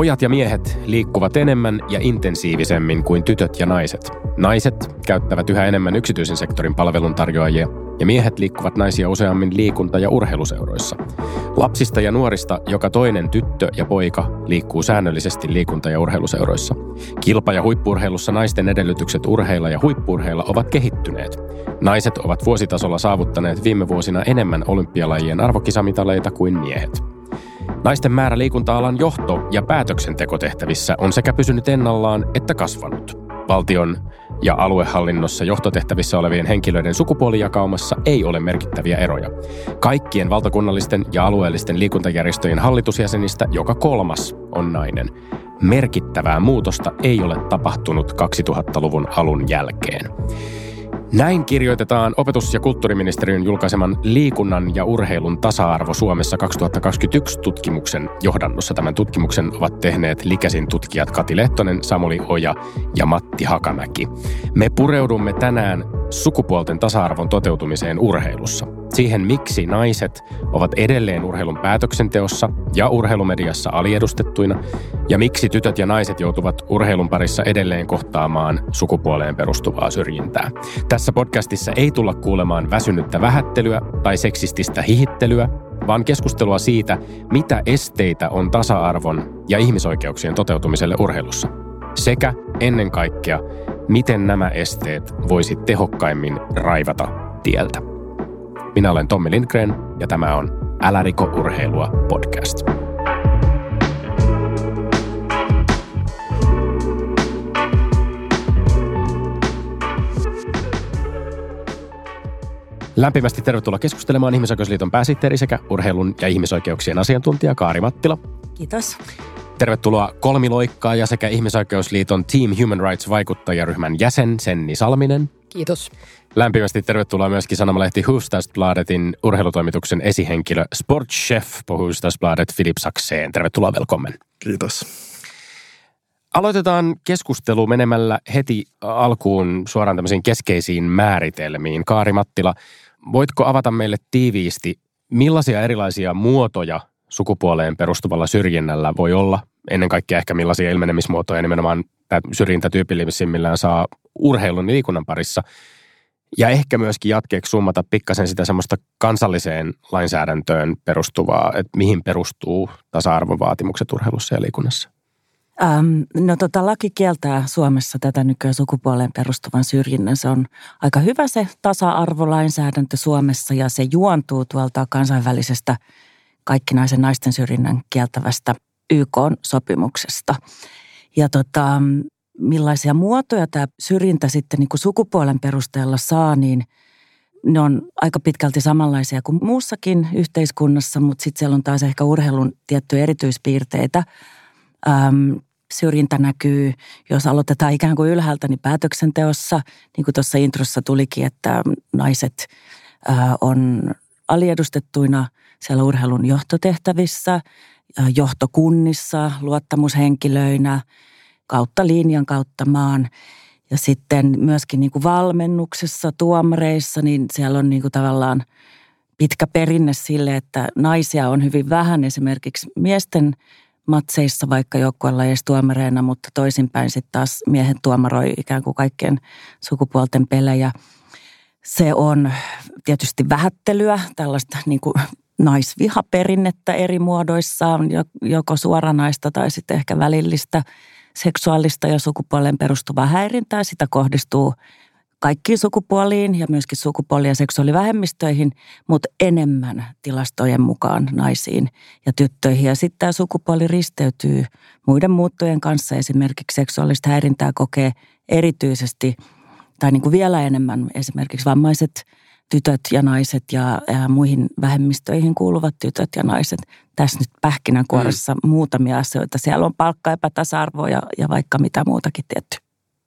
Pojat ja miehet liikkuvat enemmän ja intensiivisemmin kuin tytöt ja naiset. Naiset käyttävät yhä enemmän yksityisen sektorin palveluntarjoajia ja miehet liikkuvat naisia useammin liikunta- ja urheiluseuroissa. Lapsista ja nuorista joka toinen tyttö ja poika liikkuu säännöllisesti liikunta- ja urheiluseuroissa. Kilpa- ja huippurheilussa naisten edellytykset urheilla ja huippurheilla ovat kehittyneet. Naiset ovat vuositasolla saavuttaneet viime vuosina enemmän olympialajien arvokisamitaleita kuin miehet. Naisten määrä liikunta-alan johto- ja päätöksentekotehtävissä on sekä pysynyt ennallaan että kasvanut. Valtion ja aluehallinnossa johtotehtävissä olevien henkilöiden sukupuolijakaumassa ei ole merkittäviä eroja. Kaikkien valtakunnallisten ja alueellisten liikuntajärjestöjen hallitusjäsenistä joka kolmas on nainen. Merkittävää muutosta ei ole tapahtunut 2000-luvun alun jälkeen. Näin kirjoitetaan opetus- ja kulttuuriministeriön julkaiseman liikunnan ja urheilun tasa-arvo Suomessa 2021 tutkimuksen johdannossa. Tämän tutkimuksen ovat tehneet Likäsin tutkijat Kati Lehtonen, Samuli Oja ja Matti Hakamäki. Me pureudumme tänään sukupuolten tasa-arvon toteutumiseen urheilussa. Siihen, miksi naiset ovat edelleen urheilun päätöksenteossa ja urheilumediassa aliedustettuina, ja miksi tytöt ja naiset joutuvat urheilun parissa edelleen kohtaamaan sukupuoleen perustuvaa syrjintää. Tässä podcastissa ei tulla kuulemaan väsynyttä vähättelyä tai seksististä hihittelyä, vaan keskustelua siitä, mitä esteitä on tasa-arvon ja ihmisoikeuksien toteutumiselle urheilussa. Sekä ennen kaikkea, miten nämä esteet voisi tehokkaimmin raivata tieltä. Minä olen Tommi Lindgren ja tämä on Älä riko urheilua podcast. Lämpimästi tervetuloa keskustelemaan Ihmisoikeusliiton pääsihteeri sekä urheilun ja ihmisoikeuksien asiantuntija Kaari Mattila. Kiitos. Tervetuloa kolmiloikkaaja sekä Ihmisoikeusliiton Team Human Rights vaikuttajaryhmän jäsen Senni Salminen. Kiitos. Lämpimästi tervetuloa myöskin sanomalehti Hufstadsbladetin urheilutoimituksen esihenkilö sportchef på Hufstadsbladet Filip Sakseen. Tervetuloa, velkommen. Kiitos. Aloitetaan keskustelu menemällä heti alkuun suoraan tämmöisiin keskeisiin määritelmiin. Kaari Mattila, voitko avata meille tiiviisti, millaisia erilaisia muotoja sukupuoleen perustuvalla syrjinnällä voi olla? Ennen kaikkea ehkä millaisia ilmenemismuotoja nimenomaan tämä syrjintä tyypillisimmillään saa urheilun ja liikunnan parissa. Ja ehkä myöskin jatkeeksi summata pikkasen sitä semmoista kansalliseen lainsäädäntöön perustuvaa, että mihin perustuu tasa-arvovaatimukset urheilussa ja liikunnassa. Ähm, no tota, laki kieltää Suomessa tätä nykyään sukupuoleen perustuvan syrjinnän. Se on aika hyvä se tasa-arvolainsäädäntö Suomessa ja se juontuu tuolta kansainvälisestä kaikkinaisen naisten syrjinnän kieltävästä YK-sopimuksesta. Ja tota, millaisia muotoja tämä syrjintä sitten niin kuin sukupuolen perusteella saa, niin ne on aika pitkälti samanlaisia kuin muussakin yhteiskunnassa, mutta sitten siellä on taas ehkä urheilun tiettyjä erityispiirteitä. Ähm, syrjintä näkyy, jos aloitetaan ikään kuin ylhäältä, niin päätöksenteossa, niin kuin tuossa introssa tulikin, että naiset äh, on aliedustettuina siellä urheilun johtotehtävissä, johtokunnissa, luottamushenkilöinä, kautta linjan, kautta maan. Ja sitten myöskin niin kuin valmennuksessa, tuomareissa, niin siellä on niin kuin tavallaan pitkä perinne sille, että naisia on hyvin vähän esimerkiksi miesten matseissa vaikka joukkueella edes tuomareina, mutta toisinpäin sitten taas miehet tuomaroi ikään kuin kaikkien sukupuolten pelejä. Se on tietysti vähättelyä, tällaista niin kuin naisvihaperinnettä eri muodoissaan, joko suoranaista tai sitten ehkä välillistä seksuaalista ja sukupuoleen perustuvaa häirintää. Sitä kohdistuu kaikkiin sukupuoliin ja myöskin sukupuoli- ja seksuaalivähemmistöihin, mutta enemmän tilastojen mukaan naisiin ja tyttöihin. Ja sitten tämä sukupuoli risteytyy muiden muuttojen kanssa. Esimerkiksi seksuaalista häirintää kokee erityisesti tai niin kuin vielä enemmän esimerkiksi vammaiset tytöt ja naiset ja, ja muihin vähemmistöihin kuuluvat tytöt ja naiset. Tässä nyt pähkinänkuoressa mm. muutamia asioita. Siellä on palkka epätasa-arvoa ja, ja vaikka mitä muutakin tietty.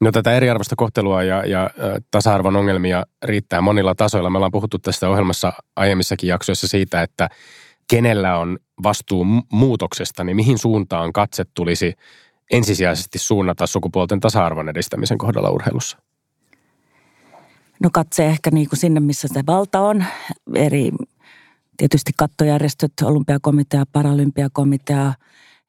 No tätä eriarvoista kohtelua ja, ja tasa-arvon ongelmia riittää monilla tasoilla. Me ollaan puhuttu tästä ohjelmassa aiemmissakin jaksoissa siitä, että kenellä on vastuu muutoksesta, niin mihin suuntaan katse tulisi ensisijaisesti suunnata sukupuolten tasa-arvon edistämisen kohdalla urheilussa? No katse ehkä niin kuin sinne, missä se valta on. Eri tietysti kattojärjestöt, olympiakomitea, paralympiakomitea,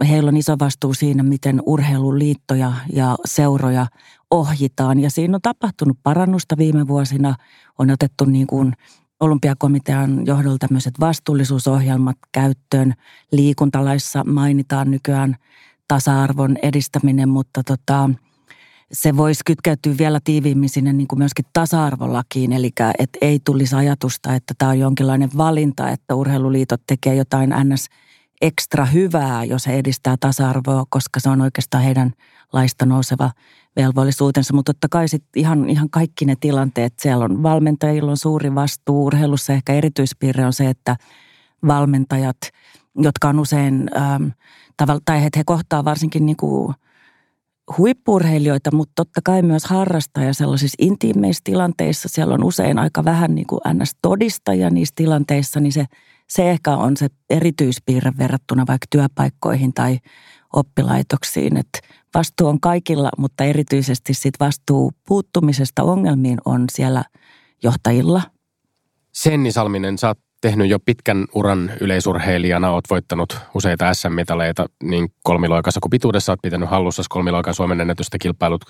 heillä on iso vastuu siinä, miten urheiluliittoja ja seuroja ohjitaan. Ja siinä on tapahtunut parannusta viime vuosina. On otettu niin kuin olympiakomitean johdolla tämmöiset vastuullisuusohjelmat käyttöön. Liikuntalaissa mainitaan nykyään tasa-arvon edistäminen, mutta tota, se voisi kytkeytyä vielä tiiviimmin sinne niin kuin myöskin tasa-arvolakiin, eli että ei tulisi ajatusta, että tämä on jonkinlainen valinta, että urheiluliitot tekee jotain ns ekstra hyvää, jos he edistää tasa-arvoa, koska se on oikeastaan heidän laista nouseva velvollisuutensa. Mutta totta kai sitten ihan, ihan kaikki ne tilanteet, siellä on valmentajilla on suuri vastuu. Urheilussa ehkä erityispiirre on se, että valmentajat, jotka on usein, ähm, tai he, he kohtaa varsinkin niin kuin huippurheilijoita, mutta totta kai myös harrastajia sellaisissa intiimeissä tilanteissa. Siellä on usein aika vähän niin kuin NS-todistajia niissä tilanteissa, niin se, se ehkä on se erityispiirre verrattuna vaikka työpaikkoihin tai oppilaitoksiin. Että vastuu on kaikilla, mutta erityisesti sit vastuu puuttumisesta ongelmiin on siellä johtajilla. Senni Salminen, sä oot tehnyt jo pitkän uran yleisurheilijana, oot voittanut useita SM-mitaleita niin kolmiloikassa kuin pituudessa, oot pitänyt hallussa kolmiloikan Suomen ennätystä kilpailut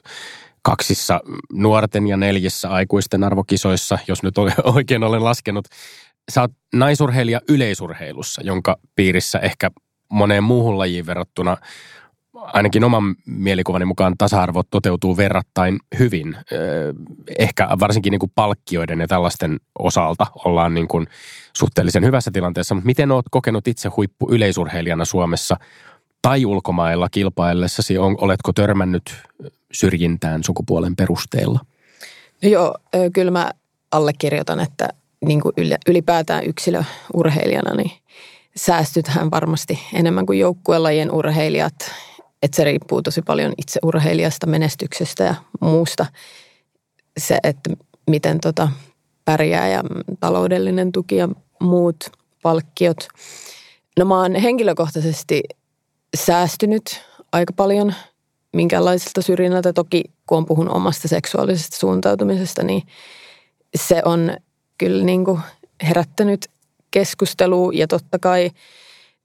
kaksissa nuorten ja neljässä aikuisten arvokisoissa, jos nyt oikein olen laskenut. Sä oot naisurheilija yleisurheilussa, jonka piirissä ehkä moneen muuhun lajiin verrattuna ainakin oman mielikuvani mukaan tasa-arvo toteutuu verrattain hyvin. Ehkä varsinkin niin kuin palkkioiden ja tällaisten osalta ollaan niin kuin suhteellisen hyvässä tilanteessa. Mutta miten olet kokenut itse huippu yleisurheilijana Suomessa tai ulkomailla kilpaillessasi? Oletko törmännyt syrjintään sukupuolen perusteella? No joo, kyllä mä allekirjoitan, että niin kuin ylipäätään yksilöurheilijana niin säästytään varmasti enemmän kuin joukkuelajien urheilijat että se riippuu tosi paljon itse urheilijasta, menestyksestä ja muusta. Se, että miten tota pärjää ja taloudellinen tuki ja muut palkkiot. No mä oon henkilökohtaisesti säästynyt aika paljon minkälaiselta syrjinnältä. Toki kun on puhun omasta seksuaalisesta suuntautumisesta, niin se on kyllä niin kuin herättänyt keskustelua ja totta kai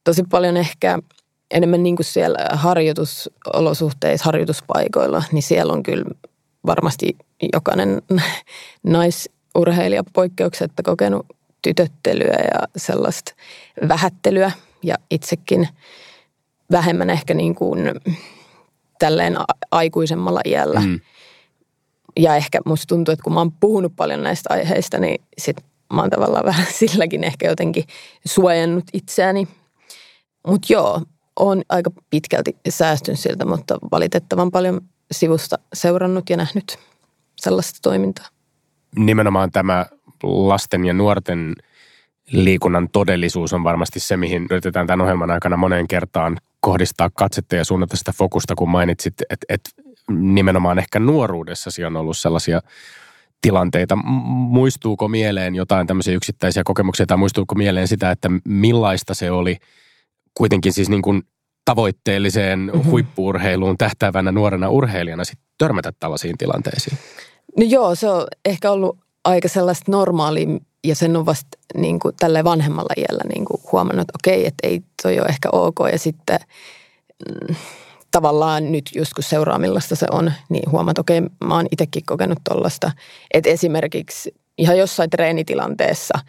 tosi paljon ehkä – enemmän niin kuin siellä harjoitusolosuhteissa, harjoituspaikoilla, niin siellä on kyllä varmasti jokainen naisurheilija poikkeuksetta kokenut tytöttelyä ja sellaista vähättelyä ja itsekin vähemmän ehkä niin kuin tälleen aikuisemmalla iällä. Mm. Ja ehkä musta tuntuu, että kun mä oon puhunut paljon näistä aiheista, niin sit mä oon tavallaan vähän silläkin ehkä jotenkin suojannut itseäni. Mutta joo, olen aika pitkälti säästynyt siltä, mutta valitettavan paljon sivusta seurannut ja nähnyt sellaista toimintaa. Nimenomaan tämä lasten ja nuorten liikunnan todellisuus on varmasti se, mihin yritetään tämän ohjelman aikana moneen kertaan kohdistaa katsetta ja suunnata sitä fokusta, kun mainitsit, että, että nimenomaan ehkä nuoruudessasi on ollut sellaisia tilanteita. Muistuuko mieleen jotain tämmöisiä yksittäisiä kokemuksia tai muistuuko mieleen sitä, että millaista se oli – kuitenkin siis niin kuin tavoitteelliseen mm-hmm. huippuurheiluun tähtäävänä nuorena urheilijana sit törmätä tällaisiin tilanteisiin? No joo, se on ehkä ollut aika sellaista normaalia ja sen on vasta niin kuin tälle vanhemmalla iällä niin kuin huomannut, että okei, että ei toi ole ehkä ok. Ja sitten mm, tavallaan nyt just kun seuraa millaista se on, niin huomaat, että okei, mä oon itsekin kokenut tollasta. Että esimerkiksi ihan jossain treenitilanteessa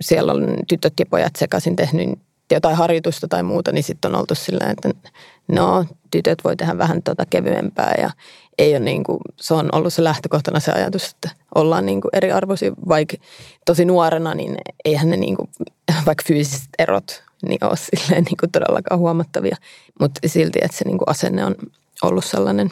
siellä on tytöt ja pojat sekaisin tehnyt jotain harjoitusta tai muuta, niin sitten on oltu sillä että no, tytöt voi tehdä vähän tota kevyempää ja ei ole niin kuin, se on ollut se lähtökohtana se ajatus, että ollaan niin kuin eriarvoisia, vaikka tosi nuorena, niin eihän ne niin kuin, vaikka fyysiset erot niin ole silleen niin kuin todellakaan huomattavia, mutta silti, että se niin kuin asenne on ollut sellainen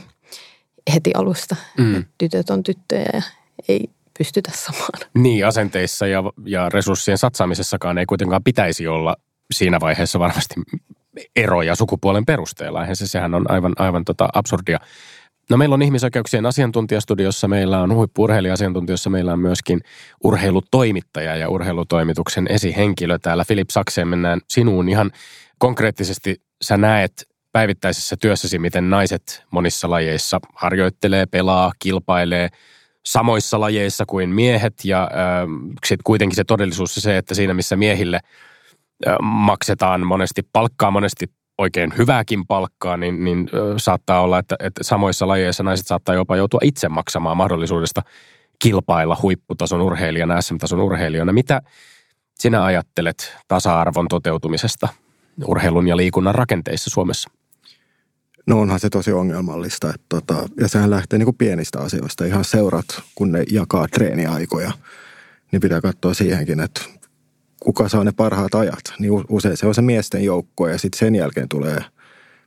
heti alusta, mm. että tytöt on tyttöjä ja ei pystytä samaan. Niin, asenteissa ja, ja resurssien satsaamisessakaan ei kuitenkaan pitäisi olla siinä vaiheessa varmasti eroja sukupuolen perusteella. Eihän se, sehän on aivan, aivan tota absurdia. No meillä on ihmisoikeuksien asiantuntijastudiossa, meillä on huippu-urheilija-asiantuntijossa, meillä on myöskin urheilutoimittaja ja urheilutoimituksen esihenkilö täällä. Filip Sakseen mennään sinuun ihan konkreettisesti. Sä näet päivittäisessä työssäsi, miten naiset monissa lajeissa harjoittelee, pelaa, kilpailee samoissa lajeissa kuin miehet. Ja äh, sitten kuitenkin se todellisuus on se, että siinä missä miehille – maksetaan monesti palkkaa monesti oikein hyvääkin palkkaa, niin, niin saattaa olla, että, että samoissa lajeissa naiset saattaa jopa joutua itse maksamaan mahdollisuudesta kilpailla huipputason urheilijana, SM-tason urheilijana. Mitä sinä ajattelet tasa-arvon toteutumisesta urheilun ja liikunnan rakenteissa Suomessa? No onhan se tosi ongelmallista. Että tota, ja sehän lähtee niin kuin pienistä asioista. Ihan seurat, kun ne jakaa treeniaikoja, niin pitää katsoa siihenkin, että kuka saa ne parhaat ajat. Niin usein se on se miesten joukkue ja sitten sen jälkeen tulee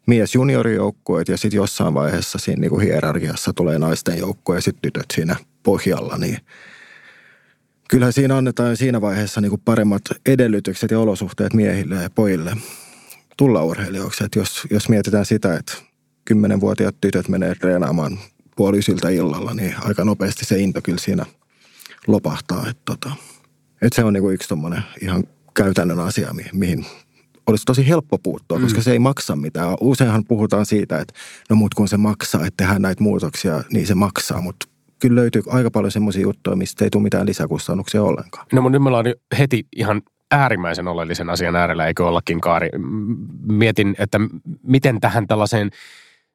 mies juniorijoukkueet ja sitten jossain vaiheessa siinä niin kuin hierarkiassa tulee naisten joukkue ja sitten tytöt siinä pohjalla. Niin kyllähän siinä annetaan siinä vaiheessa niin kuin paremmat edellytykset ja olosuhteet miehille ja pojille tulla urheilijoiksi. Että jos, jos mietitään sitä, että kymmenenvuotiaat tytöt menee treenaamaan puolisilta illalla, niin aika nopeasti se into kyllä siinä lopahtaa. Että tota, et se on niinku yksi tommonen ihan käytännön asia, mihin olisi tosi helppo puuttua, mm. koska se ei maksa mitään. Useinhan puhutaan siitä, että no mut kun se maksaa, että tehdään näitä muutoksia, niin se maksaa, mutta kyllä löytyy aika paljon semmoisia juttuja, mistä ei tule mitään lisäkustannuksia ollenkaan. No mutta nyt me ollaan heti ihan äärimmäisen oleellisen asian äärellä, eikö ollakin Kaari? Mietin, että miten tähän tällaiseen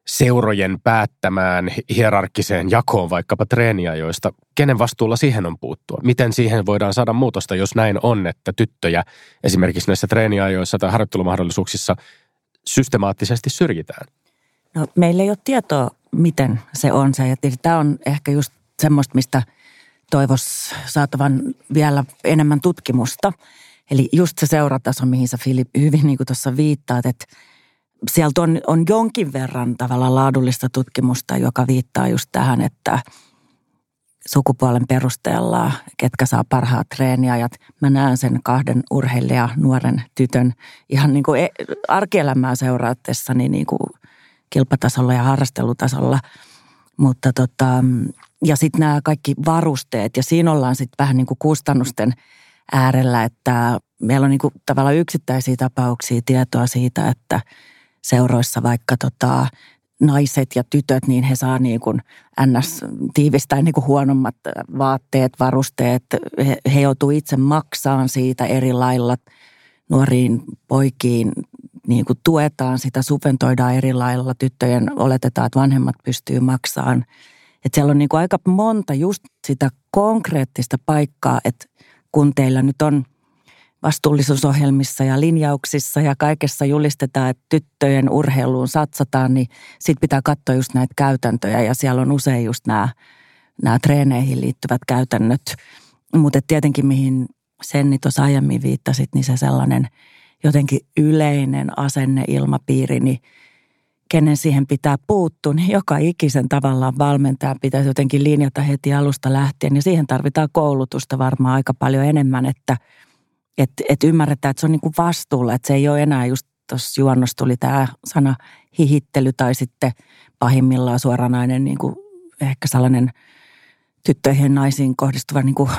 seurojen päättämään hierarkkiseen jakoon vaikkapa treeniajoista, kenen vastuulla siihen on puuttua? Miten siihen voidaan saada muutosta, jos näin on, että tyttöjä esimerkiksi näissä treeniajoissa tai harjoittelumahdollisuuksissa systemaattisesti syrjitään? No, meillä ei ole tietoa, miten se on se. Tämä on ehkä just semmoista, mistä toivos saatavan vielä enemmän tutkimusta. Eli just se seurataso, mihin sä Filip hyvin niin tuossa viittaat, että sieltä on, on jonkin verran tavallaan laadullista tutkimusta, joka viittaa just tähän, että sukupuolen perusteella, ketkä saa parhaat treeniajat. Mä näen sen kahden urheilija nuoren tytön ihan niin kuin e, arkielämää seuraatessani niin kuin kilpatasolla ja harrastelutasolla. Mutta tota, ja sitten nämä kaikki varusteet ja siinä ollaan sitten vähän niin kuin kustannusten äärellä, että meillä on niin kuin tavallaan yksittäisiä tapauksia tietoa siitä, että – seuroissa vaikka tota, naiset ja tytöt, niin he saa niin kuin ns. tiivistää niin kuin huonommat vaatteet, varusteet. He, he joutuu itse maksaan siitä eri lailla nuoriin poikiin. Niin kuin tuetaan sitä, subventoidaan eri lailla. Tyttöjen oletetaan, että vanhemmat pystyy maksamaan. Että siellä on niin kuin aika monta just sitä konkreettista paikkaa, että kun teillä nyt on – vastuullisuusohjelmissa ja linjauksissa ja kaikessa julistetaan, että tyttöjen urheiluun satsataan, niin sitten pitää katsoa just näitä käytäntöjä ja siellä on usein just nämä, nämä treeneihin liittyvät käytännöt. Mutta tietenkin mihin Senni tuossa aiemmin viittasit, niin se sellainen jotenkin yleinen asenne, ilmapiiri, niin kenen siihen pitää puuttua, niin joka ikisen tavallaan valmentaja pitäisi jotenkin linjata heti alusta lähtien. Ja siihen tarvitaan koulutusta varmaan aika paljon enemmän, että – että et ymmärretään, että se on niin kuin vastuulla, että se ei ole enää just tuossa juonnossa tuli tämä sana hihittely tai sitten pahimmillaan suoranainen niin kuin ehkä sellainen tyttöihin ja naisiin kohdistuva niin kuin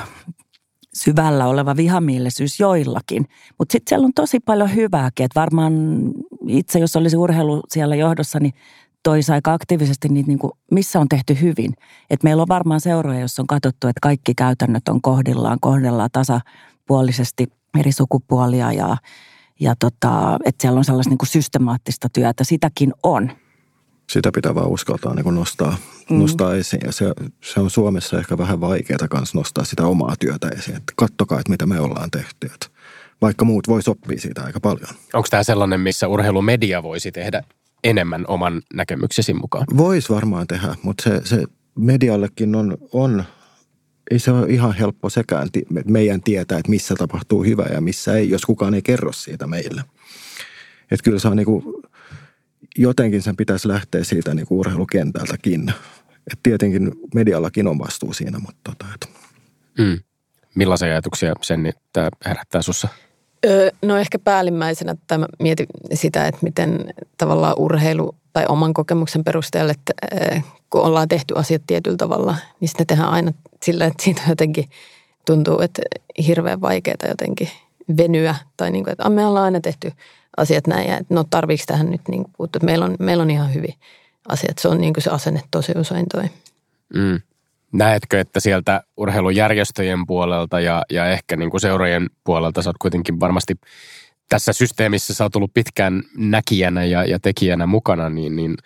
syvällä oleva vihamielisyys joillakin. Mutta sitten siellä on tosi paljon hyvääkin, että varmaan itse jos olisi urheilu siellä johdossa, niin toisi aika aktiivisesti niitä, niin kuin, missä on tehty hyvin. Et meillä on varmaan seuroja, jossa on katsottu, että kaikki käytännöt on kohdillaan, kohdellaan tasapuolisesti eri sukupuolia ja, ja tota, että siellä on sellaista niin kuin systemaattista työtä. Sitäkin on. Sitä pitää vaan uskaltaa niin nostaa, mm. nostaa esiin ja se, se on Suomessa ehkä vähän vaikeaa kanssa nostaa sitä omaa työtä esiin. Että kattokaa, että mitä me ollaan tehty. Että vaikka muut voi oppia siitä aika paljon. Onko tämä sellainen, missä urheilumedia voisi tehdä enemmän oman näkemyksesi mukaan? Voisi varmaan tehdä, mutta se, se mediallekin on, on ei se ole ihan helppo sekään meidän tietää, että missä tapahtuu hyvä ja missä ei, jos kukaan ei kerro siitä meille. Että kyllä se on niin kuin, jotenkin sen pitäisi lähteä siitä niin kuin urheilukentältäkin. Et tietenkin mediallakin on vastuu siinä, mutta tota, et. mm. Millaisia ajatuksia sen tämä herättää sussa? Öö, no ehkä päällimmäisenä tämä mietin sitä, että miten tavallaan urheilu tai oman kokemuksen perusteella, että kun ollaan tehty asiat tietyllä tavalla, niin sitten tehdään aina sillä, että siitä jotenkin tuntuu, että hirveän vaikeaa jotenkin venyä. Tai niin kuin, että me ollaan aina tehty asiat näin ja että no tarviiko tähän nyt niin puuttua. Meillä on, meillä on ihan hyvin asiat. Se on niin kuin se asenne tosi usein toi. Mm. Näetkö, että sieltä urheilujärjestöjen puolelta ja, ja ehkä niin kuin seurojen puolelta sä oot kuitenkin varmasti tässä systeemissä sä oot ollut pitkään näkijänä ja, ja tekijänä mukana, niin, niin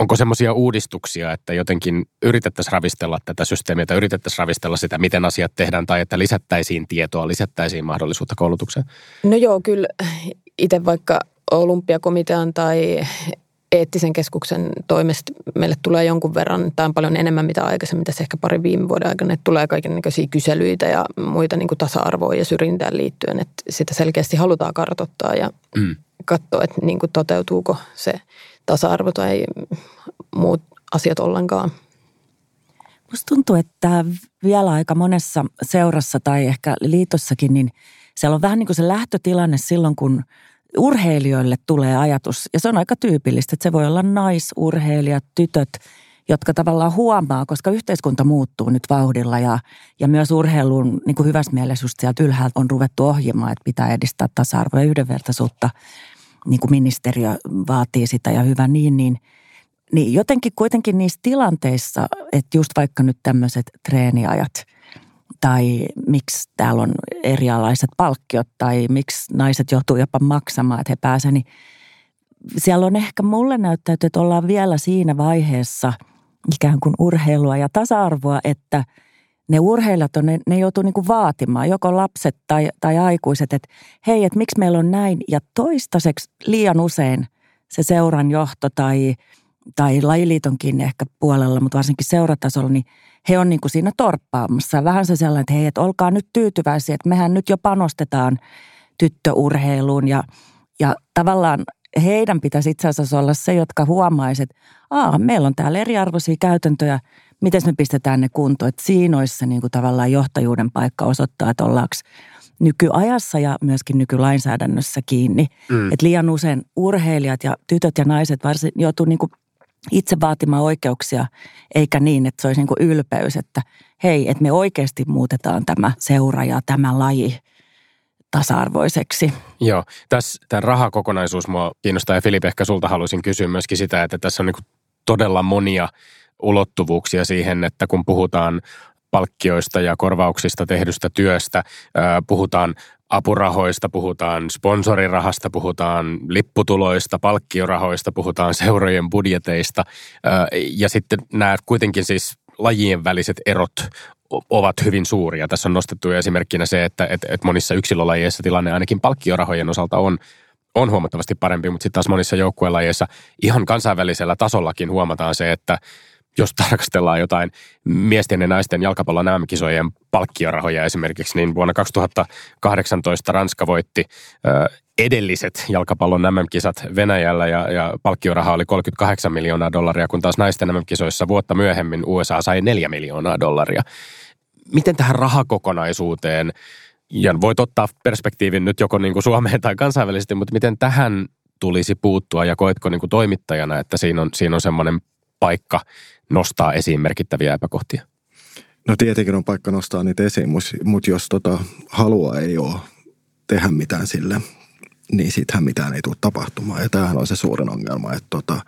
onko semmoisia uudistuksia, että jotenkin yritettäisiin ravistella tätä systeemiä tai yritettäisiin ravistella sitä, miten asiat tehdään tai että lisättäisiin tietoa, lisättäisiin mahdollisuutta koulutukseen? No joo, kyllä itse vaikka olympiakomitean tai eettisen keskuksen toimesta meille tulee jonkun verran, tämä on paljon enemmän mitä aikaisemmin tässä ehkä pari viime vuoden aikana, että tulee kaikenlaisia kyselyitä ja muita niin tasa-arvoa ja syrjintään liittyen, että sitä selkeästi halutaan kartoittaa ja mm. katsoa, että niin kuin toteutuuko se tasa-arvo tai muut asiat ollenkaan. Musta tuntuu, että vielä aika monessa seurassa tai ehkä liitossakin, niin siellä on vähän niin kuin se lähtötilanne silloin, kun urheilijoille tulee ajatus, ja se on aika tyypillistä, että se voi olla naisurheilijat, tytöt, jotka tavallaan huomaa, koska yhteiskunta muuttuu nyt vauhdilla. Ja, ja myös urheilun niin kuin hyvässä mielessä just sieltä ylhäältä on ruvettu ohjelmaan, että pitää edistää tasa-arvoa ja yhdenvertaisuutta, niin kuin ministeriö vaatii sitä ja hyvä niin, niin, niin jotenkin kuitenkin niissä tilanteissa, että just vaikka nyt tämmöiset treeniajat – tai miksi täällä on erialaiset palkkiot tai miksi naiset joutuu jopa maksamaan, että he pääsevät, niin siellä on ehkä mulle näyttäytyy, että ollaan vielä siinä vaiheessa ikään kuin urheilua ja tasa-arvoa, että ne urheilijat on, ne, ne joutuu niin kuin vaatimaan, joko lapset tai, tai aikuiset, että hei, että miksi meillä on näin. Ja toistaiseksi liian usein se seuran johto tai, tai lajiliitonkin ehkä puolella, mutta varsinkin seuratasolla, niin – he on niin kuin siinä torppaamassa. Vähän se sellainen, että hei, että olkaa nyt tyytyväisiä, että mehän nyt jo panostetaan tyttöurheiluun ja, ja tavallaan heidän pitäisi itse asiassa olla se, jotka huomaisivat, että Aa, meillä on täällä eriarvoisia käytäntöjä, miten me pistetään ne kuntoon. Että siinä olisi se niin kuin tavallaan johtajuuden paikka osoittaa, että ollaanko nykyajassa ja myöskin nykylainsäädännössä kiinni. Mm. Että liian usein urheilijat ja tytöt ja naiset varsin joutuu niin kuin itse vaatimaan oikeuksia, eikä niin, että se olisi niin kuin ylpeys, että hei, että me oikeasti muutetaan tämä seura ja tämä laji tasa-arvoiseksi. Joo, tässä tämä rahakokonaisuus mua kiinnostaa ja Filip, ehkä sulta haluaisin kysyä myöskin sitä, että tässä on niin todella monia ulottuvuuksia siihen, että kun puhutaan palkkioista ja korvauksista tehdystä työstä, puhutaan apurahoista, puhutaan sponsorirahasta, puhutaan lipputuloista, palkkiorahoista, puhutaan seurojen budjeteista ja sitten nämä kuitenkin siis lajien väliset erot ovat hyvin suuria. Tässä on nostettu esimerkkinä se, että, että, että monissa yksilölajeissa tilanne ainakin palkkiorahojen osalta on, on huomattavasti parempi, mutta sitten taas monissa joukkuelajeissa ihan kansainvälisellä tasollakin huomataan se, että jos tarkastellaan jotain miesten ja naisten jalkapallon MM-kisojen palkkiorahoja esimerkiksi, niin vuonna 2018 Ranska voitti edelliset jalkapallon MM-kisat Venäjällä ja, ja palkkioraha oli 38 miljoonaa dollaria, kun taas naisten MM-kisoissa vuotta myöhemmin USA sai 4 miljoonaa dollaria. Miten tähän rahakokonaisuuteen, ja voit ottaa perspektiivin nyt joko niin kuin Suomeen tai kansainvälisesti, mutta miten tähän tulisi puuttua ja koetko niin kuin toimittajana, että siinä on, siinä on semmoinen paikka nostaa esiin merkittäviä epäkohtia? No tietenkin on paikka nostaa niitä esiin, mutta jos tota halua ei ole tehdä mitään sille, niin sittenhän mitään ei tule tapahtumaan. Ja tämähän on se suurin ongelma, että tota,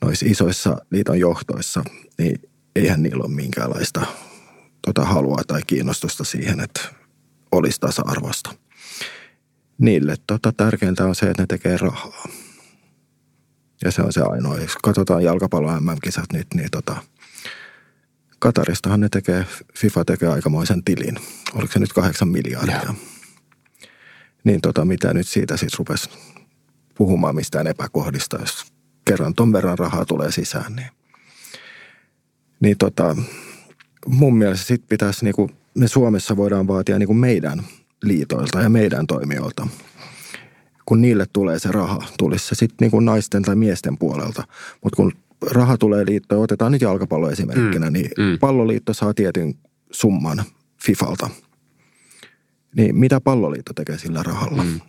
noissa isoissa liiton johtoissa, niin eihän niillä ole minkäänlaista tota halua tai kiinnostusta siihen, että olisi tasa-arvosta. Niille tota, tärkeintä on se, että ne tekee rahaa. Ja se on se ainoa. Jos katsotaan jalkapallon MM-kisat nyt, niin tota, Kataristahan ne tekee, FIFA tekee aikamoisen tilin. Oliko se nyt kahdeksan miljardia? Ja. Niin tota, mitä nyt siitä sitten rupesi puhumaan mistään epäkohdista, jos kerran ton verran rahaa tulee sisään, niin, niin tota, mun mielestä sitten pitäisi, niinku, me Suomessa voidaan vaatia niinku meidän liitoilta ja meidän toimijoilta – kun niille tulee se raha, tulisi se sitten niin naisten tai miesten puolelta. Mutta kun raha tulee liittoon, otetaan nyt jalkapallo esimerkkinä, mm, niin mm. palloliitto saa tietyn summan FIFalta. Niin mitä palloliitto tekee sillä rahalla? Mm.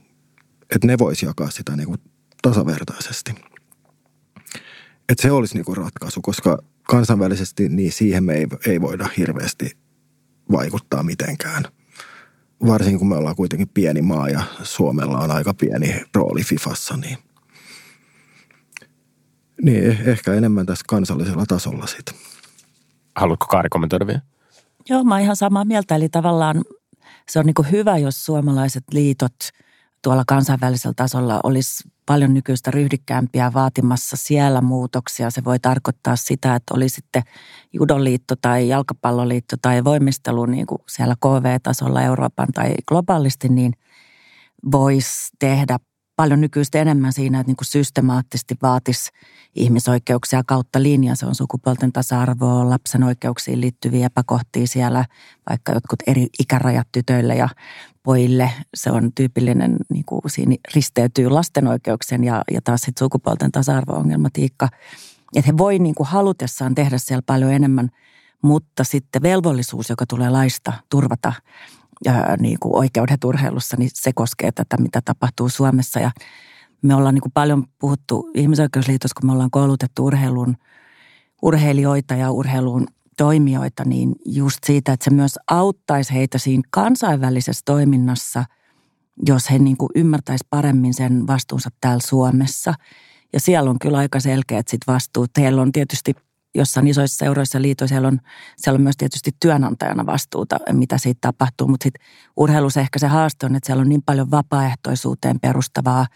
Että ne voisi jakaa sitä niin kuin tasavertaisesti. Että se olisi niin kuin ratkaisu, koska kansainvälisesti niin siihen me ei, ei voida hirveästi vaikuttaa mitenkään – varsinkin kun me ollaan kuitenkin pieni maa ja Suomella on aika pieni rooli Fifassa, niin, niin eh, ehkä enemmän tässä kansallisella tasolla sitten. Haluatko Kaari kommentoida vielä? Joo, mä oon ihan samaa mieltä. Eli tavallaan se on niin hyvä, jos suomalaiset liitot tuolla kansainvälisellä tasolla olisi paljon nykyistä ryhdikkäämpiä vaatimassa siellä muutoksia. Se voi tarkoittaa sitä, että oli sitten judoliitto tai jalkapalloliitto tai voimistelu niin kuin siellä KV-tasolla Euroopan tai globaalisti, niin voisi tehdä paljon nykyistä enemmän siinä, että niin kuin systemaattisesti vaatisi ihmisoikeuksia kautta linjan. Se on sukupuolten tasa-arvoa, lapsen oikeuksiin liittyviä epäkohtia siellä, vaikka jotkut eri ikärajat tytöille ja pojille. Se on tyypillinen, niin kuin siinä risteytyy lasten oikeuksien ja, ja taas sitten sukupuolten tasa-arvo-ongelmatiikka. Että he voi niin kuin halutessaan tehdä siellä paljon enemmän, mutta sitten velvollisuus, joka tulee laista turvata ja niin kuin oikeudet urheilussa, niin se koskee tätä, mitä tapahtuu Suomessa. Ja me ollaan niin kuin paljon puhuttu ihmisoikeusliitossa, kun me ollaan koulutettu urheilun urheilijoita ja urheilun toimijoita, niin just siitä, että se myös auttaisi heitä siinä kansainvälisessä toiminnassa, jos he niin kuin paremmin sen vastuunsa täällä Suomessa. Ja siellä on kyllä aika selkeät sit vastuut. Heillä on tietysti jossain isoissa seuroissa liitoissa, siellä on, siellä on myös tietysti työnantajana vastuuta, mitä siitä tapahtuu. Mutta sitten urheilussa ehkä se haaste on, että siellä on niin paljon vapaaehtoisuuteen perustavaa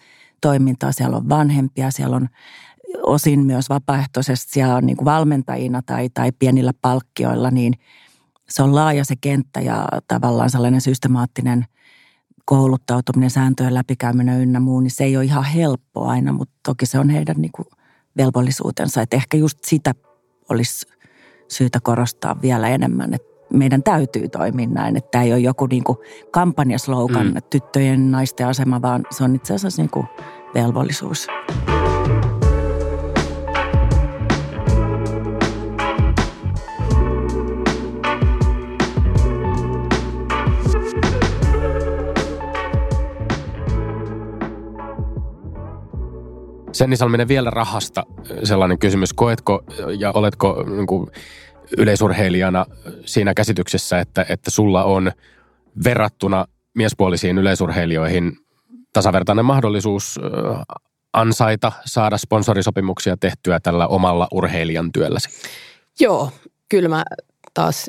toimintaa. Siellä on vanhempia, siellä on osin myös vapaaehtoisesti siellä on niin kuin valmentajina tai, tai pienillä palkkioilla, niin se on laaja se kenttä ja tavallaan sellainen systemaattinen kouluttautuminen, sääntöjen läpikäyminen ynnä muu, niin se ei ole ihan helppoa aina, mutta toki se on heidän niin kuin velvollisuutensa. Että ehkä just sitä olisi syytä korostaa vielä enemmän, että meidän täytyy toimia näin, että tämä ei ole joku niin kuin kampanjaslogan, mm. tyttöjen naisten asema, vaan se on itse asiassa niin kuin velvollisuus. Senni Salminen vielä rahasta sellainen kysymys. Koetko ja oletko niin kuin yleisurheilijana siinä käsityksessä, että, että sulla on verrattuna miespuolisiin yleisurheilijoihin tasavertainen mahdollisuus ansaita, saada sponsorisopimuksia tehtyä tällä omalla urheilijan työlläsi? Joo, kyllä mä taas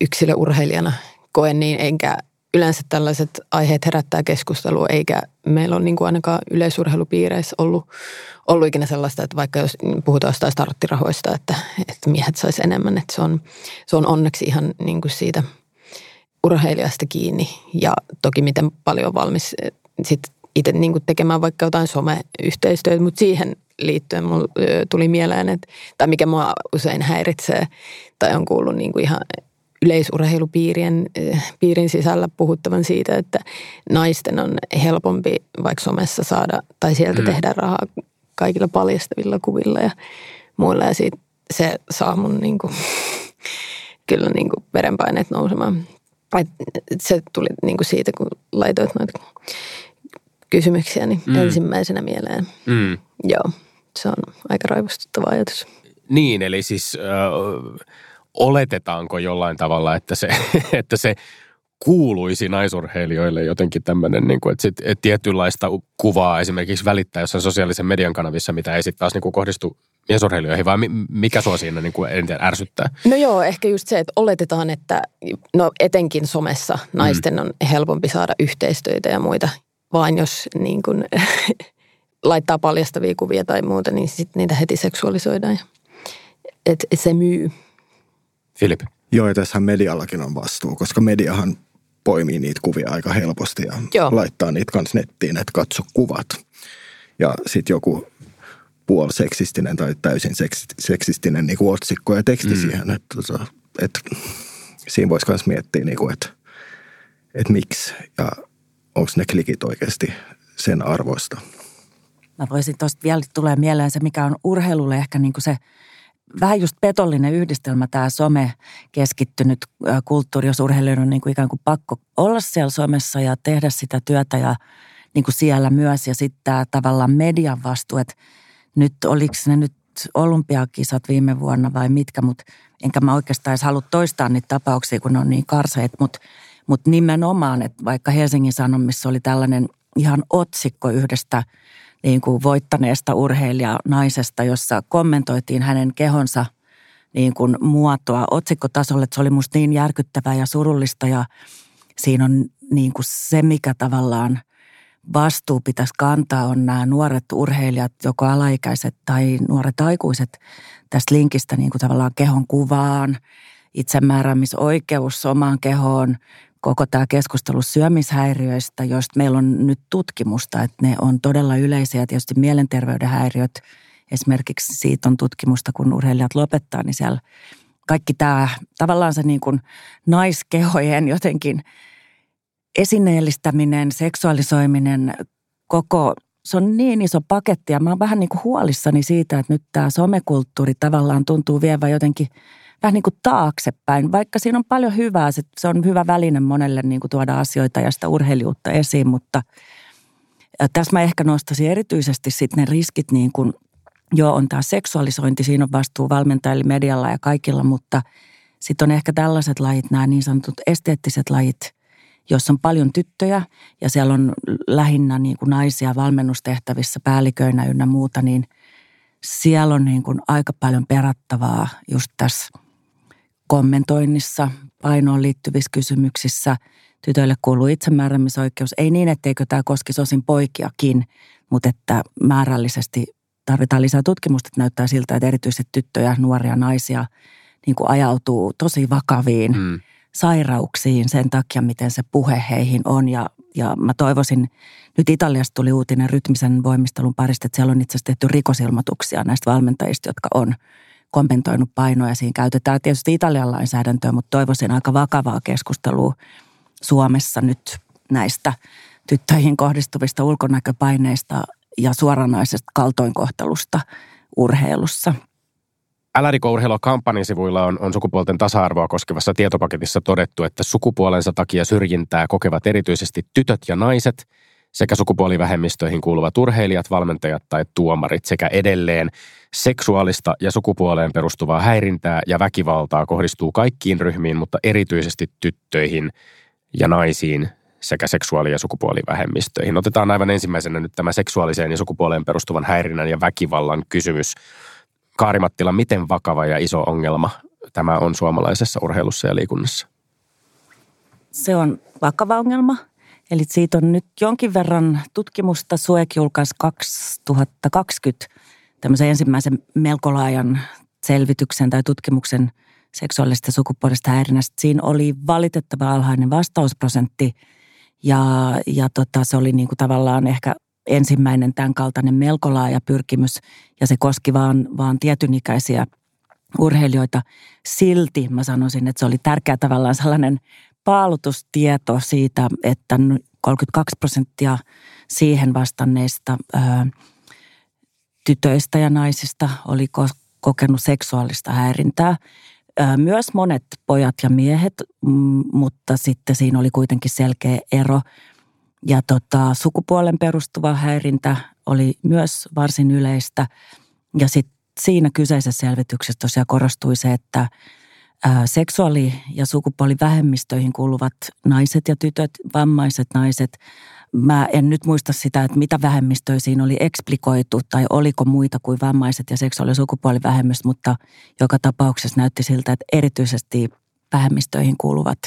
yksilöurheilijana koen niin, enkä yleensä tällaiset aiheet herättää keskustelua, eikä meillä ole niin kuin ainakaan yleisurheilupiireissä ollut, ollut ikinä sellaista, että vaikka jos puhutaan jostain starttirahoista, että, että miehet sais enemmän, että se on, se on onneksi ihan niin kuin siitä urheilijasta kiinni. Ja toki miten paljon on valmis sit itse niin kuin tekemään vaikka jotain someyhteistyötä, mutta siihen liittyen mulla tuli mieleen, että, tai mikä mua usein häiritsee tai on kuullut niin kuin ihan yleisurheilupiirien eh, piirin sisällä puhuttavan siitä, että naisten on helpompi vaikka somessa saada tai sieltä mm. tehdä rahaa kaikilla paljastavilla kuvilla ja muilla. Ja siitä, se saa mun niin kuin, kyllä niin kuin verenpaineet nousemaan. Et se tuli niin kuin siitä, kun laitoit noita kysymyksiä niin mm. ensimmäisenä mieleen. Mm. Joo, se on aika raivostuttava ajatus. Niin, eli siis... Äh oletetaanko jollain tavalla, että se, että se kuuluisi naisurheilijoille jotenkin tämmöinen, niin kuin, että, sit, että tietynlaista kuvaa esimerkiksi välittää jossain sosiaalisen median kanavissa, mitä ei sitten taas niin kuin kohdistu miesurheilijoihin, vai mikä sua siinä niin kuin eniten ärsyttää? No joo, ehkä just se, että oletetaan, että no etenkin somessa naisten mm. on helpompi saada yhteistöitä ja muita, vain jos niin kuin, laittaa paljastavia kuvia tai muuta, niin sitten niitä heti seksuaalisoidaan. Että et se myy. Filip. Joo, ja tässä mediallakin on vastuu, koska mediahan poimii niitä kuvia aika helposti ja Joo. laittaa niitä kans nettiin, että katso kuvat. Ja sitten joku puoliseksistinen tai täysin seksistinen niin kuin otsikko ja teksti mm. siihen, että, tota, että siinä voisi myös miettiä, niin kuin, että, että miksi ja onko ne klikit oikeasti sen arvoista. Mä voisin tuosta vielä tulee mieleen se, mikä on urheilulle ehkä niin kuin se – vähän just petollinen yhdistelmä tämä some keskittynyt kulttuuri, jos urheilijoiden on niin kuin ikään kuin pakko olla siellä somessa ja tehdä sitä työtä ja niin kuin siellä myös. Ja sitten tämä tavallaan median vastuu, että nyt oliko ne nyt olympiakisat viime vuonna vai mitkä, mutta enkä mä oikeastaan edes halua toistaa niitä tapauksia, kun ne on niin karseet, mutta mut nimenomaan, että vaikka Helsingin Sanomissa oli tällainen ihan otsikko yhdestä – niin kuin voittaneesta urheilijanaisesta, jossa kommentoitiin hänen kehonsa niin kuin muotoa otsikkotasolle. Se oli musta niin järkyttävää ja surullista ja siinä on niin kuin se, mikä tavallaan vastuu pitäisi kantaa on nämä nuoret urheilijat, joko alaikäiset tai nuoret aikuiset tästä linkistä niin kuin tavallaan kehon kuvaan, itsemääräämisoikeus omaan kehoon, koko tämä keskustelu syömishäiriöistä, joista meillä on nyt tutkimusta, että ne on todella yleisiä. Tietysti mielenterveyden häiriöt, esimerkiksi siitä on tutkimusta, kun urheilijat lopettaa, niin siellä kaikki tämä tavallaan se niin kuin naiskehojen jotenkin esineellistäminen, seksuaalisoiminen, koko, se on niin iso paketti ja mä oon vähän niin kuin huolissani siitä, että nyt tämä somekulttuuri tavallaan tuntuu vievä jotenkin vähän niin kuin taaksepäin, vaikka siinä on paljon hyvää, se, se on hyvä väline monelle niin kuin tuoda asioita ja sitä urheilijuutta esiin, mutta tässä mä ehkä nostaisin erityisesti sitten ne riskit niin kuin, joo on tämä seksuaalisointi, siinä on vastuu valmentajille, medialla ja kaikilla, mutta sitten on ehkä tällaiset lajit, nämä niin sanotut esteettiset lajit, jossa on paljon tyttöjä ja siellä on lähinnä niin kuin naisia valmennustehtävissä päälliköinä ynnä muuta, niin siellä on niin kuin aika paljon perattavaa just tässä kommentoinnissa, painoon liittyvissä kysymyksissä. Tytöille kuuluu itsemääräämisoikeus. Ei niin, etteikö tämä koskisi osin poikiakin, mutta että määrällisesti tarvitaan lisää tutkimusta, että näyttää siltä, että erityisesti tyttöjä, nuoria naisia niin kuin ajautuu tosi vakaviin mm. sairauksiin sen takia, miten se puhe heihin on. Ja, ja mä toivoisin, nyt Italiasta tuli uutinen rytmisen voimistelun parista, että siellä on itse asiassa tehty rikosilmoituksia näistä valmentajista, jotka on kompentoinut painoa. Siinä käytetään tietysti Italian lainsäädäntöä, mutta toivoisin aika vakavaa keskustelua Suomessa nyt näistä tyttöihin kohdistuvista ulkonäköpaineista ja suoranaisesta kaltoinkohtelusta urheilussa. Älä riko kampanjan sivuilla on, on sukupuolten tasa-arvoa koskevassa tietopaketissa todettu, että sukupuolensa takia syrjintää kokevat erityisesti tytöt ja naiset sekä sukupuolivähemmistöihin kuuluvat urheilijat, valmentajat tai tuomarit sekä edelleen seksuaalista ja sukupuoleen perustuvaa häirintää ja väkivaltaa kohdistuu kaikkiin ryhmiin, mutta erityisesti tyttöihin ja naisiin sekä seksuaali- ja sukupuolivähemmistöihin. Otetaan aivan ensimmäisenä nyt tämä seksuaaliseen ja sukupuoleen perustuvan häirinnän ja väkivallan kysymys. Kaarimattila, miten vakava ja iso ongelma tämä on suomalaisessa urheilussa ja liikunnassa? Se on vakava ongelma. Eli siitä on nyt jonkin verran tutkimusta. Suek julkaisi 2020 tämmöisen ensimmäisen melko laajan selvityksen tai tutkimuksen seksuaalista sukupuolista häirinnästä. Siinä oli valitettava alhainen vastausprosentti – ja, ja tota, se oli niin kuin tavallaan ehkä ensimmäinen tämän kaltainen melko laaja pyrkimys ja se koski vaan, vaan tietynikäisiä urheilijoita. Silti mä sanoisin, että se oli tärkeä tavallaan sellainen paalutustieto siitä, että 32 prosenttia siihen vastanneista ää, tytöistä ja naisista oli kokenut seksuaalista häirintää myös monet pojat ja miehet, mutta sitten siinä oli kuitenkin selkeä ero. Ja tota, sukupuolen perustuva häirintä oli myös varsin yleistä. Ja sitten siinä kyseisessä selvityksessä tosiaan korostui se, että seksuaali- ja sukupuolivähemmistöihin kuuluvat naiset ja tytöt, vammaiset naiset – Mä en nyt muista sitä, että mitä vähemmistöjä siinä oli eksplikoitu tai oliko muita kuin vammaiset ja seksuaali- ja sukupuolivähemmistöt, mutta joka tapauksessa näytti siltä, että erityisesti vähemmistöihin kuuluvat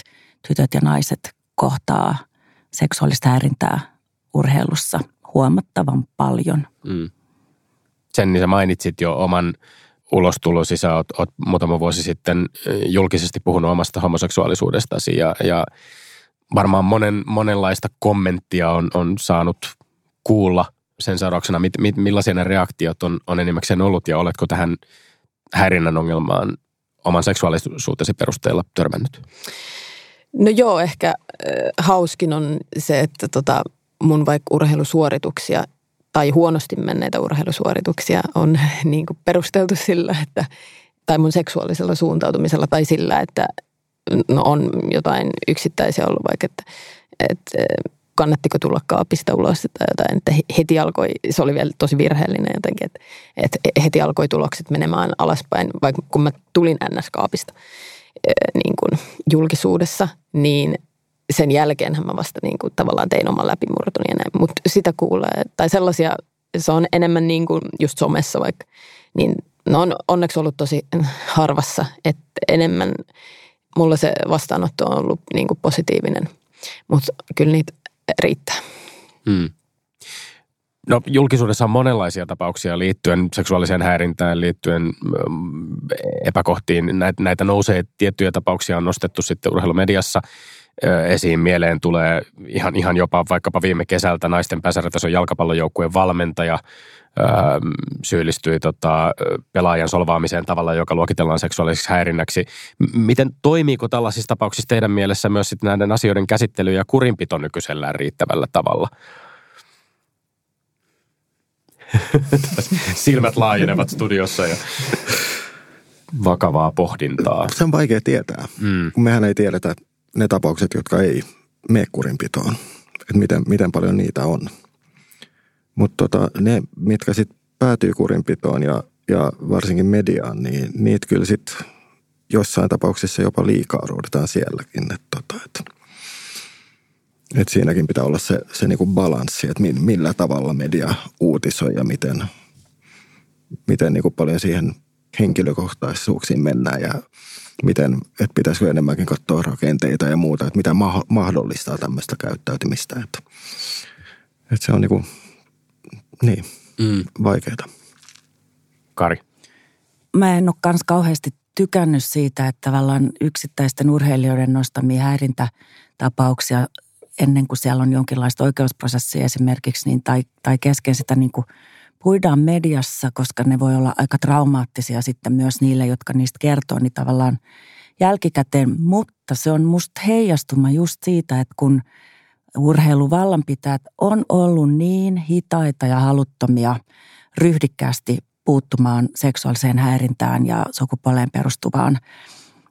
tytöt ja naiset kohtaa seksuaalista häirintää urheilussa huomattavan paljon. Mm. Sen niin sä mainitsit jo oman ulostulosi. Sä oot, oot muutama vuosi sitten julkisesti puhunut omasta homoseksuaalisuudestasi ja, ja varmaan monen, monenlaista kommenttia on, on saanut kuulla sen seurauksena, mit, mit, millaisia ne reaktiot on, on enimmäkseen ollut ja oletko tähän häirinnän ongelmaan oman seksuaalisuutesi perusteella törmännyt? No joo, ehkä äh, hauskin on se, että tota, mun vaikka urheilusuorituksia tai huonosti menneitä urheilusuorituksia on niin kuin perusteltu sillä, että tai mun seksuaalisella suuntautumisella tai sillä, että no on jotain yksittäisiä ollut vaikka, että, että kannattiko tulla kaapista ulos tai jotain, että heti alkoi, se oli vielä tosi virheellinen jotenkin, että, että heti alkoi tulokset menemään alaspäin, vaikka kun mä tulin NS-kaapista niin kuin julkisuudessa, niin sen jälkeen mä vasta niin kuin tavallaan tein oman läpimurtoni ja näin, mutta sitä kuulee, tai sellaisia, se on enemmän niin kuin just somessa vaikka, niin ne on onneksi ollut tosi harvassa, että enemmän mulla se vastaanotto on ollut niin kuin positiivinen, mutta kyllä niitä riittää. Hmm. No julkisuudessa on monenlaisia tapauksia liittyen seksuaaliseen häirintään, liittyen mm, epäkohtiin. Näitä, näitä nousee, tiettyjä tapauksia on nostettu sitten urheilumediassa esiin. Mieleen tulee ihan, ihan jopa vaikkapa viime kesältä naisten pääsarjatason jalkapallojoukkueen valmentaja syyllistyi tota, pelaajan solvaamiseen tavalla, joka luokitellaan seksuaaliseksi häirinnäksi. Miten toimiiko tällaisissa tapauksissa teidän mielessä myös sitten näiden asioiden käsittely ja kurinpito nykyisellään riittävällä tavalla? Silmät laajenevat studiossa ja vakavaa pohdintaa. Se on vaikea tietää, mm. kun mehän ei tiedetä ne tapaukset, jotka ei mene kurinpitoon. Että miten, miten paljon niitä on. Mutta tota, ne, mitkä sitten päätyy kurinpitoon ja, ja varsinkin mediaan, niin niitä kyllä sitten jossain tapauksessa jopa liikaa ruudutaan sielläkin. Että tota, et, et siinäkin pitää olla se, se niinku balanssi, että millä tavalla media uutisoi ja miten, miten niinku paljon siihen henkilökohtaisuuksiin mennään ja miten, että pitäisikö enemmänkin katsoa rakenteita ja muuta, että mitä mahdollistaa tämmöistä käyttäytymistä. Että, että se on niinku, niin, mm. vaikeaa. Kari. Mä en ole kans kauheasti tykännyt siitä, että tavallaan yksittäisten urheilijoiden nostamia häirintätapauksia ennen kuin siellä on jonkinlaista oikeusprosessia esimerkiksi, niin tai, tai kesken sitä niin kuin puidaan mediassa, koska ne voi olla aika traumaattisia sitten myös niille, jotka niistä kertoo, niin tavallaan jälkikäteen. Mutta se on musta heijastuma just siitä, että kun urheiluvallanpitäjät on ollut niin hitaita ja haluttomia ryhdikkäästi puuttumaan seksuaaliseen häirintään ja sukupuoleen perustuvaan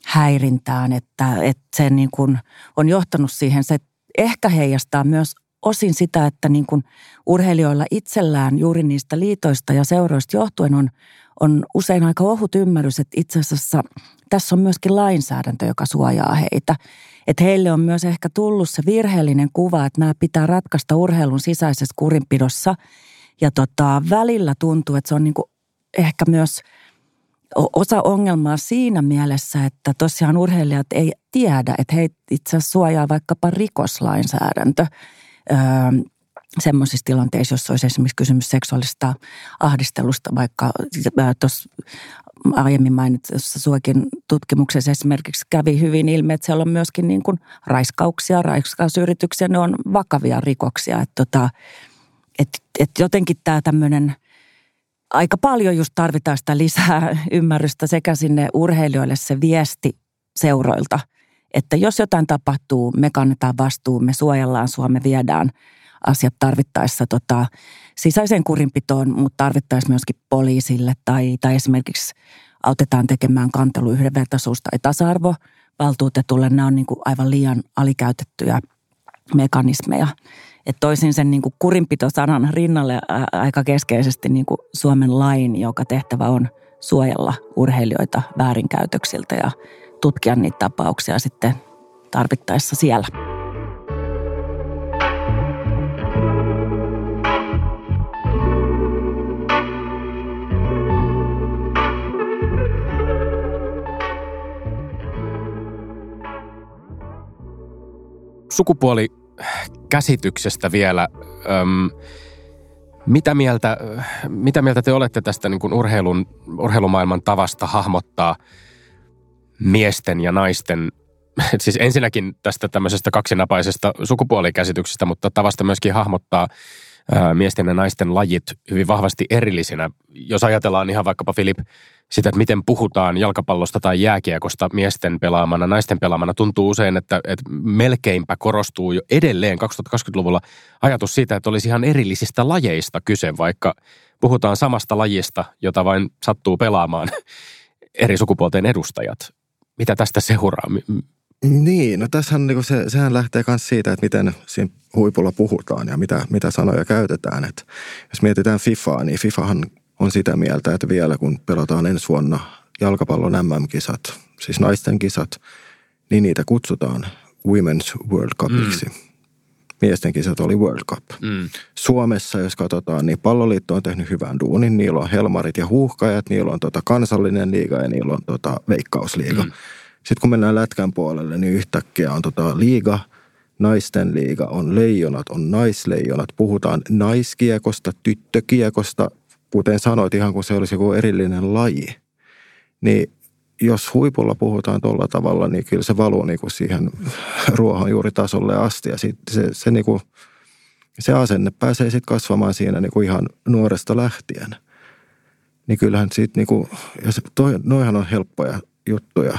häirintään, että, että se niin kuin on johtanut siihen, se ehkä heijastaa myös osin sitä, että niin kuin urheilijoilla itsellään juuri niistä liitoista ja seuroista johtuen on, on usein aika ohut ymmärrys, että itse asiassa tässä on myöskin lainsäädäntö, joka suojaa heitä. Että heille on myös ehkä tullut se virheellinen kuva, että nämä pitää ratkaista urheilun sisäisessä kurinpidossa. Ja tota, välillä tuntuu, että se on niin kuin ehkä myös osa ongelmaa siinä mielessä, että tosiaan urheilijat ei tiedä, että he itse asiassa suojaa vaikkapa rikoslainsäädäntö semmoisissa tilanteissa, jos olisi esimerkiksi kysymys seksuaalista ahdistelusta, vaikka tuossa aiemmin mainitussa suokin tutkimuksessa esimerkiksi kävi hyvin ilmi, että siellä on myöskin niin kuin raiskauksia, raiskausyrityksiä, ne on vakavia rikoksia. Että tota, et, et jotenkin tämä tämmöinen, aika paljon just tarvitaan sitä lisää ymmärrystä sekä sinne urheilijoille se viesti seuroilta – että jos jotain tapahtuu, me kannetaan vastuu, me suojellaan sua, me viedään asiat tarvittaessa tota, sisäiseen kurinpitoon, mutta tarvittaessa myöskin poliisille tai, tai esimerkiksi autetaan tekemään kantelu yhdenvertaisuus- tai tasa-arvovaltuutetulle. Nämä on niin kuin aivan liian alikäytettyjä mekanismeja. Et toisin sen niin kuin kurinpito-sanan rinnalle aika keskeisesti niin kuin Suomen lain, joka tehtävä on suojella urheilijoita väärinkäytöksiltä ja tutkia niitä tapauksia sitten tarvittaessa siellä. sukupuolikäsityksestä vielä. Öm, mitä, mieltä, mitä mieltä te olette tästä niin kuin urheilun, urheilumaailman tavasta hahmottaa – miesten ja naisten, siis ensinnäkin tästä tämmöisestä kaksinapaisesta sukupuolikäsityksestä, mutta tavasta myöskin hahmottaa miesten ja naisten lajit hyvin vahvasti erillisinä. Jos ajatellaan ihan vaikkapa Filip sitä, että miten puhutaan jalkapallosta tai jääkiekosta miesten pelaamana, naisten pelaamana, tuntuu usein, että, että melkeinpä korostuu jo edelleen 2020-luvulla ajatus siitä, että olisi ihan erillisistä lajeista kyse, vaikka puhutaan samasta lajista, jota vain sattuu pelaamaan eri sukupuolten edustajat mitä tästä seuraa? Niin, no tässä on, niin se, sehän lähtee myös siitä, että miten siinä huipulla puhutaan ja mitä, mitä sanoja käytetään. Et jos mietitään FIFAa, niin FIFAhan on sitä mieltä, että vielä kun pelataan ensi vuonna jalkapallon MM-kisat, siis naisten kisat, niin niitä kutsutaan Women's World Cupiksi. Mm. Miesten kisat oli World Cup. Mm. Suomessa, jos katsotaan, niin palloliitto on tehnyt hyvän duunin. Niillä on helmarit ja huuhkajat, niillä on tota kansallinen liiga ja niillä on tota veikkausliiga. Mm. Sitten kun mennään lätkän puolelle, niin yhtäkkiä on tota liiga, naisten liiga, on leijonat, on naisleijonat, puhutaan naiskiekosta, tyttökiekosta, kuten sanoit, ihan kuin se olisi joku erillinen laji. Niin jos huipulla puhutaan tuolla tavalla, niin kyllä se valuu niin kuin siihen ruohonjuuritasolle asti ja sit se, se, niin kuin, se asenne pääsee sitten kasvamaan siinä niin kuin ihan nuoresta lähtien. Niin kyllähän siitä niin ja se, toi, noihan on helppoja juttuja,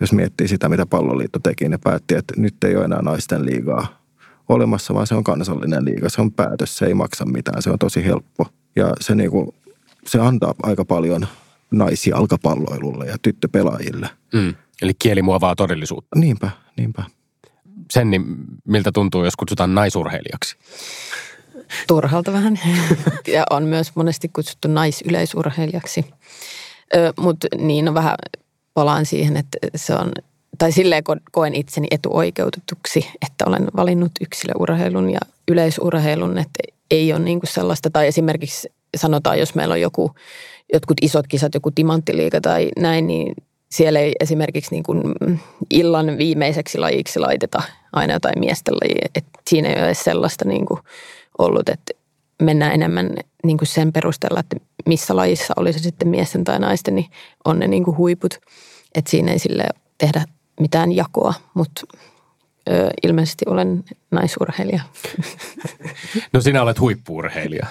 jos miettii sitä, mitä palloliitto teki. Ne päätti, että nyt ei ole enää naisten liigaa olemassa, vaan se on kansallinen liiga. Se on päätös, se ei maksa mitään, se on tosi helppo. Ja se, niin kuin, se antaa aika paljon – naisjalkapalloilulle ja tyttöpelaajille. Mm. Eli kieli muovaa todellisuutta. Niinpä, niinpä. Sen, niin miltä tuntuu, jos kutsutaan naisurheilijaksi? Turhalta vähän. ja on myös monesti kutsuttu naisyleisurheilijaksi. Mutta niin on vähän, palaan siihen, että se on, tai silleen koen itseni etuoikeutetuksi, että olen valinnut yksilöurheilun ja yleisurheilun, että ei ole niin kuin sellaista, tai esimerkiksi sanotaan, jos meillä on joku jotkut isot kisat, joku timanttiliiga tai näin, niin siellä ei esimerkiksi niin kuin illan viimeiseksi lajiksi laiteta aina jotain miesten lajia. Et siinä ei ole sellaista niin kuin ollut, että mennään enemmän niin kuin sen perusteella, että missä lajissa oli se sitten miesten tai naisten, niin on ne niin kuin huiput. Että siinä ei sille tehdä mitään jakoa, mutta ö, ilmeisesti olen naisurheilija. No sinä olet huippuurheilija.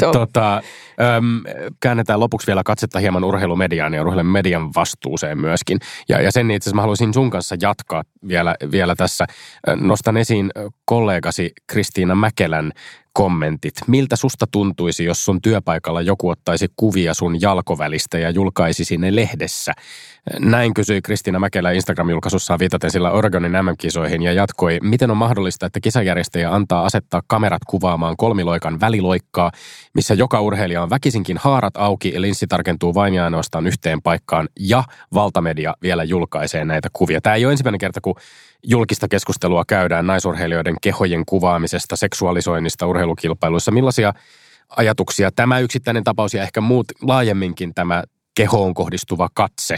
So. Tota, äm, käännetään lopuksi vielä katsetta hieman urheilumediaan ja urheilumedian vastuuseen myöskin. Ja, ja sen itse asiassa mä haluaisin sun kanssa jatkaa vielä, vielä tässä. Nostan esiin kollegasi Kristiina Mäkelän kommentit. Miltä susta tuntuisi, jos sun työpaikalla joku ottaisi kuvia sun jalkovälistä ja julkaisi ne lehdessä? Näin kysyi Kristiina Mäkelä Instagram-julkaisussaan viitaten sillä Oregonin MM-kisoihin ja jatkoi, miten on mahdollista, että kisajärjestäjä antaa asettaa kamerat kuvaamaan kolmiloikan väliloikkaa, missä joka urheilija on väkisinkin haarat auki ja linssi tarkentuu vain ja ainoastaan yhteen paikkaan ja valtamedia vielä julkaisee näitä kuvia. Tämä ei ole ensimmäinen kerta, kun julkista keskustelua käydään naisurheilijoiden kehojen kuvaamisesta, seksuaalisoinnista urheilukilpailuissa. Millaisia ajatuksia tämä yksittäinen tapaus ja ehkä muut laajemminkin tämä kehoon kohdistuva katse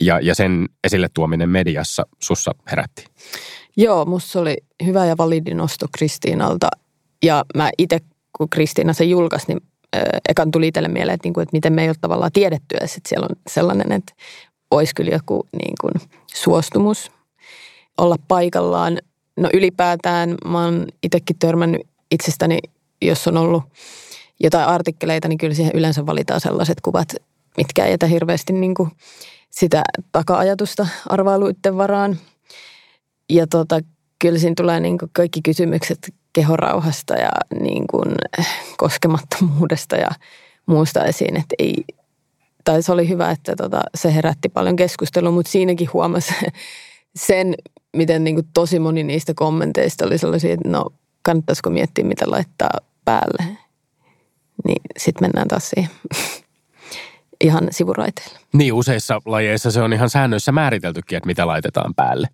ja, ja sen esille tuominen mediassa sussa herätti? Joo, musta oli hyvä ja validi nosto Kristiinalta. Ja mä itse, kun Kristiina se julkaisi, niin ekan tuli itselle mieleen, että, niinku, että miten me ei ole tavallaan tiedetty että siellä on sellainen, että olisi kyllä joku niin kuin, suostumus olla paikallaan. No ylipäätään mä oon itsekin törmännyt itsestäni, jos on ollut jotain artikkeleita, niin kyllä siihen yleensä valitaan sellaiset kuvat, mitkä ei jätä hirveästi niin kuin sitä taka-ajatusta arvailuiden varaan. Ja tota, kyllä siinä tulee niin kuin kaikki kysymykset kehorauhasta ja niin kuin koskemattomuudesta ja muusta esiin, että ei, tai se oli hyvä, että tota, se herätti paljon keskustelua, mutta siinäkin huomasi sen, miten niin kuin tosi moni niistä kommenteista oli sellaisia, että no kannattaisiko miettiä, mitä laittaa päälle. Niin sitten mennään taas siihen ihan sivuraiteille. Niin, useissa lajeissa se on ihan säännöissä määriteltykin, että mitä laitetaan päälle.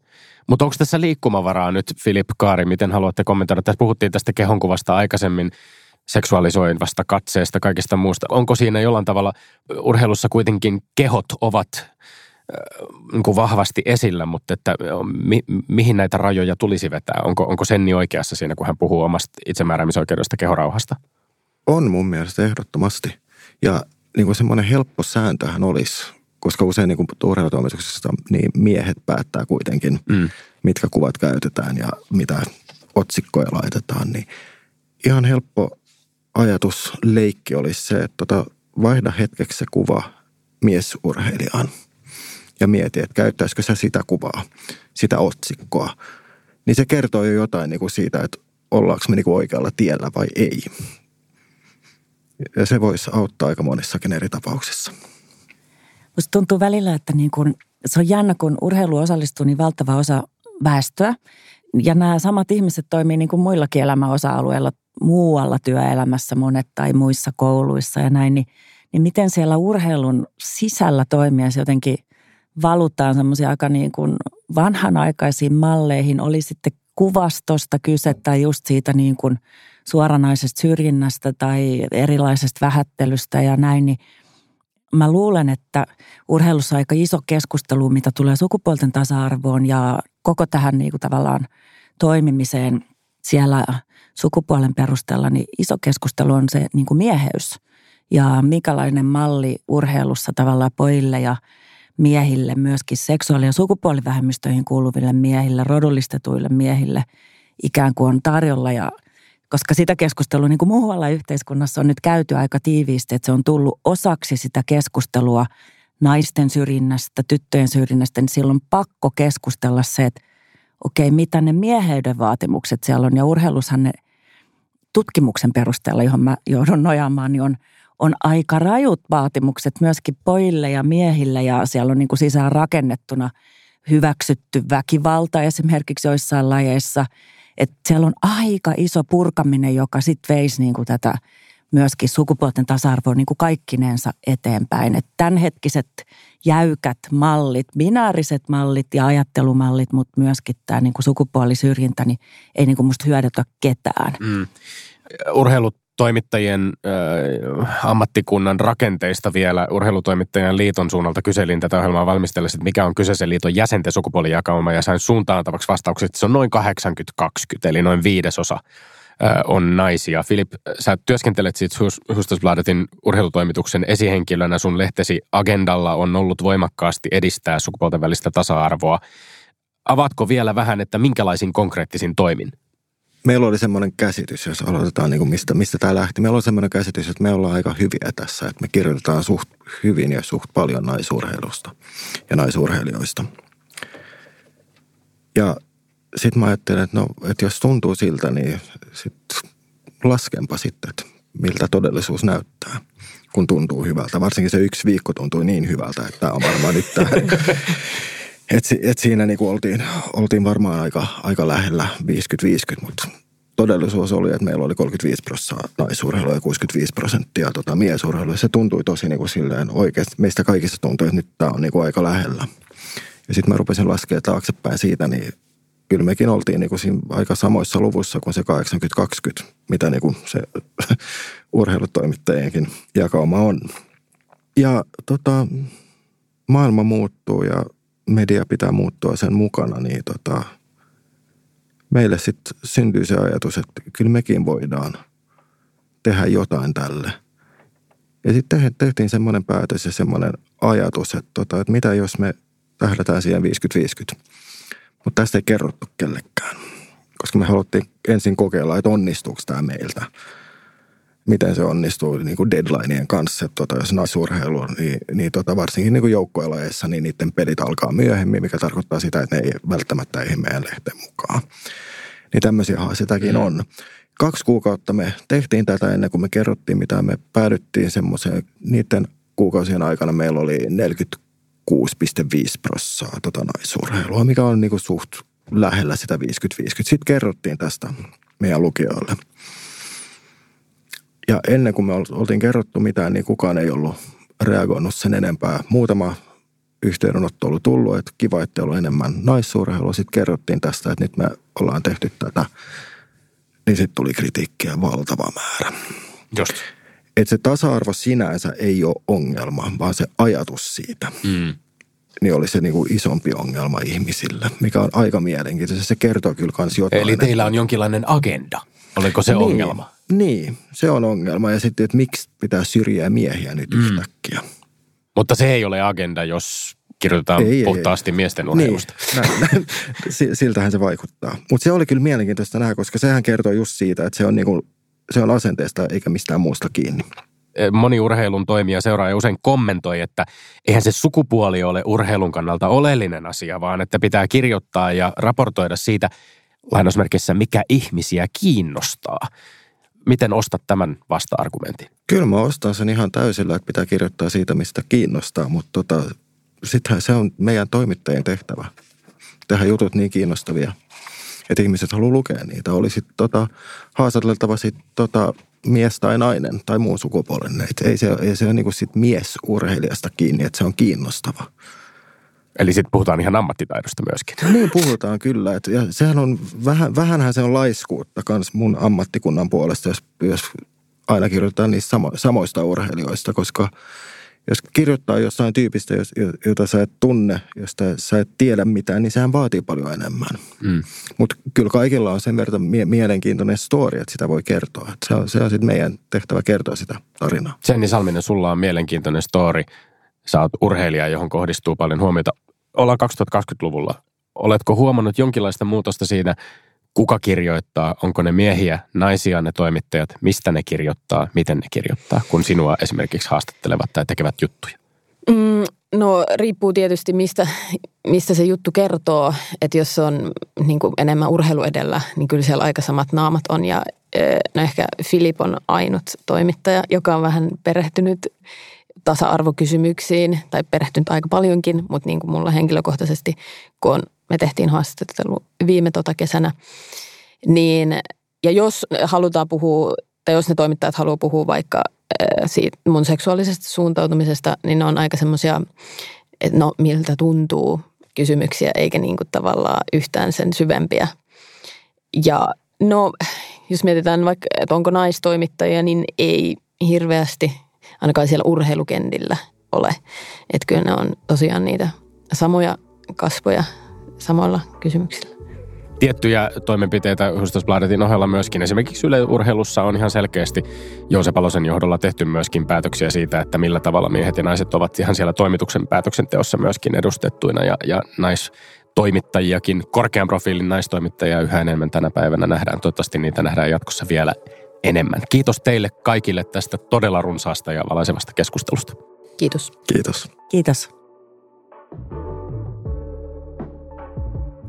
Mutta onko tässä liikkumavaraa nyt, Filip Kaari, miten haluatte kommentoida? Tässä puhuttiin tästä kehonkuvasta aikaisemmin, seksuaalisoivasta katseesta, kaikesta muusta. Onko siinä jollain tavalla urheilussa kuitenkin kehot ovat niin kuin vahvasti esillä, mutta että mi, mihin näitä rajoja tulisi vetää? Onko, onko Senni oikeassa siinä, kun hän puhuu omasta itsemääräämisoikeudesta kehorauhasta? On mun mielestä ehdottomasti. Ja niin kuin semmoinen helppo sääntöhän olisi, koska usein niin urheilutoimituksessa niin miehet päättää kuitenkin, mm. mitkä kuvat käytetään ja mitä otsikkoja laitetaan, niin ihan helppo ajatus leikki olisi se, että tota, vaihda hetkeksi se kuva miesurheilijaan ja mieti, että käyttäisikö sä sitä kuvaa, sitä otsikkoa. Niin se kertoo jo jotain niin kuin siitä, että ollaanko me niin kuin oikealla tiellä vai ei. Ja se voisi auttaa aika monissakin eri tapauksissa. Musta tuntuu välillä, että niin kun, se on jännä, kun urheilu osallistuu niin valtava osa väestöä. Ja nämä samat ihmiset toimii niin kuin muillakin elämäosa-alueilla, muualla työelämässä monet tai muissa kouluissa ja näin. Niin, niin miten siellä urheilun sisällä toimia se jotenkin valutaan semmoisia aika niin kuin vanhanaikaisiin malleihin, oli sitten kuvastosta kyse tai just siitä niin kuin – suoranaisesta syrjinnästä tai erilaisesta vähättelystä ja näin, niin mä luulen, että urheilussa on aika iso keskustelu, mitä tulee sukupuolten tasa-arvoon ja koko tähän niin kuin tavallaan toimimiseen siellä sukupuolen perusteella, niin iso keskustelu on se niin kuin mieheys ja minkälainen malli urheilussa tavallaan pojille ja miehille, myöskin seksuaali- ja sukupuolivähemmistöihin kuuluville miehille, rodullistetuille miehille ikään kuin on tarjolla ja koska sitä keskustelua niin kuin muualla yhteiskunnassa on nyt käyty aika tiiviisti, että se on tullut osaksi sitä keskustelua naisten syrjinnästä, tyttöjen syrjinnästä, niin silloin pakko keskustella se, että okei, mitä ne mieheyden vaatimukset siellä on. Ja urheilushan ne tutkimuksen perusteella, johon mä joudun nojaamaan, niin on, on aika rajut vaatimukset myöskin pojille ja miehille. Ja siellä on niin kuin sisään rakennettuna hyväksytty väkivalta esimerkiksi joissain lajeissa. Että siellä on aika iso purkaminen, joka sitten veisi niin kuin tätä myöskin sukupuolten tasa-arvoa niin kuin kaikkinensa eteenpäin. Että tämänhetkiset jäykät mallit, binääriset mallit ja ajattelumallit, mutta myöskin tämä niin kuin sukupuolisyrjintä, niin ei niin kuin musta hyödytä ketään. Mm. Urheilutoimittajien äh, ammattikunnan rakenteista vielä urheilutoimittajien liiton suunnalta kyselin tätä ohjelmaa valmistellessa, että mikä on kyseisen liiton jäsenten sukupuolijakauma ja sain suuntaantavaksi vastaukset, että se on noin 80-20, eli noin viidesosa on naisia. Filip, sä työskentelet siis Hustasbladetin urheilutoimituksen esihenkilönä. Sun lehtesi agendalla on ollut voimakkaasti edistää sukupuolten välistä tasa-arvoa. Avaatko vielä vähän, että minkälaisin konkreettisin toimin? Meillä oli semmoinen käsitys, jos aloitetaan niin kuin mistä, mistä tämä lähti. Meillä oli semmoinen käsitys, että me ollaan aika hyviä tässä, että me kirjoitetaan suht hyvin ja suht paljon naisurheilusta ja naisurheilijoista. Ja sitten mä ajattelin, että no, että jos tuntuu siltä, niin sit laskenpa sitten, että miltä todellisuus näyttää, kun tuntuu hyvältä. Varsinkin se yksi viikko tuntui niin hyvältä, että tämä on varmaan nyt tämä. Et, et siinä niin oltiin, oltiin varmaan aika, aika lähellä 50-50, mutta todellisuus oli, että meillä oli 35 prosenttia naisurheilua ja 65 prosenttia tota miesurheilua. Se tuntui tosi niin kuin silleen oikeasti, meistä kaikista tuntui, että nyt tämä on niin kuin aika lähellä. Ja sitten mä rupesin laskemaan taaksepäin siitä, niin kyllä mekin oltiin niin kuin siinä aika samoissa luvuissa kuin se 80-20, mitä niin kuin se urheilutoimittajienkin jakauma on. Ja tota, maailma muuttuu ja media pitää muuttua sen mukana, niin tota, meille sitten syntyy se ajatus, että kyllä mekin voidaan tehdä jotain tälle. Ja sitten tehtiin semmoinen päätös ja semmoinen ajatus, että, tota, että mitä jos me tähdätään siihen 50-50. Mutta tästä ei kerrottu kellekään, koska me haluttiin ensin kokeilla, että onnistuuko tämä meiltä. Miten se onnistuu niin kuin deadlineien kanssa, että tota, jos naisurheilu on, niin, niin tota, varsinkin niin joukkuelajeissa, niin niiden pelit alkaa myöhemmin, mikä tarkoittaa sitä, että ne ei välttämättä ei meidän lehteen mukaan. Niin tämmöisiä haasteitakin mm. on. Kaksi kuukautta me tehtiin tätä ennen kuin me kerrottiin, mitä me päädyttiin semmoiseen, niiden kuukausien aikana meillä oli 40 6,5 prossaa tota naisurheilua, mikä on niinku suht lähellä sitä 50-50. Sitten kerrottiin tästä meidän lukijoille. Ja ennen kuin me oltiin kerrottu mitään, niin kukaan ei ollut reagoinut sen enempää. Muutama yhteydenotto ollut tullut, että kiva, että on enemmän naissurheilua. Sitten kerrottiin tästä, että nyt me ollaan tehty tätä. Niin sitten tuli kritiikkiä valtava määrä. Just että se tasa-arvo sinänsä ei ole ongelma, vaan se ajatus siitä. Mm. Niin oli se niinku isompi ongelma ihmisille, mikä on aika mielenkiintoista. Se kertoo kyllä kans jotain. Eli teillä on jonkinlainen agenda. Oliko se niin, ongelma? Niin, se on ongelma. Ja sitten, että miksi pitää syrjiä miehiä nyt mm. yhtäkkiä. Mutta se ei ole agenda, jos kirjoitetaan ei, puhtaasti ei, miesten urheilusta. Niin, siltähän se vaikuttaa. Mutta se oli kyllä mielenkiintoista nähdä, koska sehän kertoo just siitä, että se on niinku se on asenteesta eikä mistään muusta kiinni. E, moni urheilun toimija seuraaja usein kommentoi, että eihän se sukupuoli ole urheilun kannalta oleellinen asia, vaan että pitää kirjoittaa ja raportoida siitä lainausmerkissä, mikä ihmisiä kiinnostaa. Miten ostat tämän vasta-argumentin? Kyllä mä ostan sen ihan täysillä, että pitää kirjoittaa siitä, mistä kiinnostaa, mutta tota, sittenhän se on meidän toimittajien tehtävä. Tehdä jutut niin kiinnostavia, että ihmiset haluaa lukea niitä. Oli sitten tota, haastateltava sit, tota, mies tai nainen tai muun sukupuolen. Et ei se, ei se ole niinku sit miesurheilijasta kiinni, että se on kiinnostava. Eli sitten puhutaan ihan ammattitaidosta myöskin. Niin puhutaan kyllä. Et, ja sehän on, vähän, vähänhän se on laiskuutta kans mun ammattikunnan puolesta, jos, jos aina kirjoitetaan niistä samo, samoista urheilijoista, koska Jos kirjoittaa jossain tyypistä, jota sä et tunne, josta sä et tiedä mitään, niin sehän vaatii paljon enemmän. Mm. Mutta kyllä kaikilla on sen verran mie- mielenkiintoinen story, että sitä voi kertoa. Et se on, se on sitten meidän tehtävä kertoa sitä tarinaa. Senni Salminen, sulla on mielenkiintoinen story. Sä oot urheilija, johon kohdistuu paljon huomiota. Ollaan 2020-luvulla. Oletko huomannut jonkinlaista muutosta siinä, kuka kirjoittaa, onko ne miehiä, naisia ne toimittajat, mistä ne kirjoittaa, miten ne kirjoittaa, kun sinua esimerkiksi haastattelevat tai tekevät juttuja? Mm, no riippuu tietysti mistä, mistä se juttu kertoo, että jos se on niin kuin enemmän urheilu edellä, niin kyllä siellä aika samat naamat on ja no ehkä Filip on ainut toimittaja, joka on vähän perehtynyt tasa-arvokysymyksiin tai perehtynyt aika paljonkin, mutta niin kuin mulla henkilökohtaisesti, kun me tehtiin haastattelu viime tota kesänä, niin ja jos halutaan puhua, tai jos ne toimittajat haluaa puhua vaikka siitä mun seksuaalisesta suuntautumisesta, niin ne on aika semmoisia, että no miltä tuntuu kysymyksiä, eikä niin kuin tavallaan yhtään sen syvempiä. Ja no, jos mietitään vaikka, että onko naistoimittajia, niin ei hirveästi – ainakaan siellä urheilukentillä ole. Että kyllä ne on tosiaan niitä samoja kasvoja samoilla kysymyksillä. Tiettyjä toimenpiteitä Hustasbladetin ohella myöskin. Esimerkiksi Yle Urheilussa on ihan selkeästi Joose Palosen johdolla tehty myöskin päätöksiä siitä, että millä tavalla miehet ja naiset ovat ihan siellä toimituksen päätöksenteossa myöskin edustettuina ja, ja nais, toimittajiakin, korkean profiilin naistoimittajia yhä enemmän tänä päivänä nähdään. Toivottavasti niitä nähdään jatkossa vielä enemmän. Kiitos teille kaikille tästä todella runsaasta ja valaisevasta keskustelusta. Kiitos. Kiitos. Kiitos.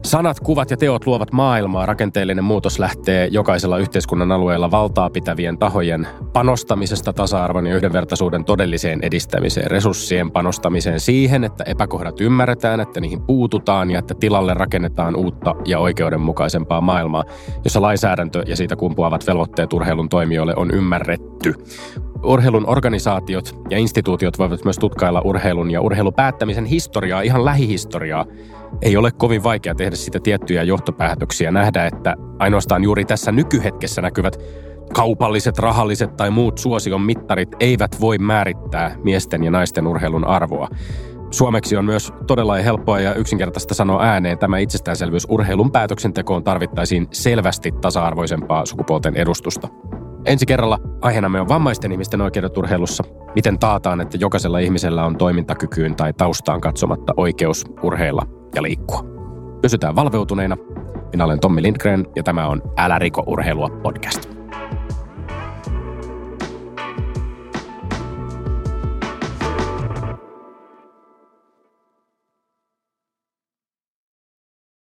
Sanat, kuvat ja teot luovat maailmaa. Rakenteellinen muutos lähtee jokaisella yhteiskunnan alueella valtaa pitävien tahojen panostamisesta tasa-arvon ja yhdenvertaisuuden todelliseen edistämiseen, resurssien panostamiseen siihen, että epäkohdat ymmärretään, että niihin puututaan ja että tilalle rakennetaan uutta ja oikeudenmukaisempaa maailmaa, jossa lainsäädäntö ja siitä kumpuavat velvoitteet urheilun toimijoille on ymmärretty. Urheilun organisaatiot ja instituutiot voivat myös tutkailla urheilun ja urheilupäättämisen historiaa, ihan lähihistoriaa. Ei ole kovin vaikea tehdä sitä tiettyjä johtopäätöksiä, nähdä, että ainoastaan juuri tässä nykyhetkessä näkyvät kaupalliset, rahalliset tai muut suosion mittarit eivät voi määrittää miesten ja naisten urheilun arvoa. Suomeksi on myös todella helppoa ja yksinkertaista sanoa ääneen tämä itsestäänselvyys urheilun päätöksentekoon tarvittaisiin selvästi tasa-arvoisempaa sukupuolten edustusta. Ensi kerralla aiheenamme on vammaisten ihmisten oikeudet urheilussa. Miten taataan, että jokaisella ihmisellä on toimintakykyyn tai taustaan katsomatta oikeus urheilla ja liikkua. Pysytään valveutuneina. Minä olen Tommi Lindgren ja tämä on Älä riko urheilua podcast.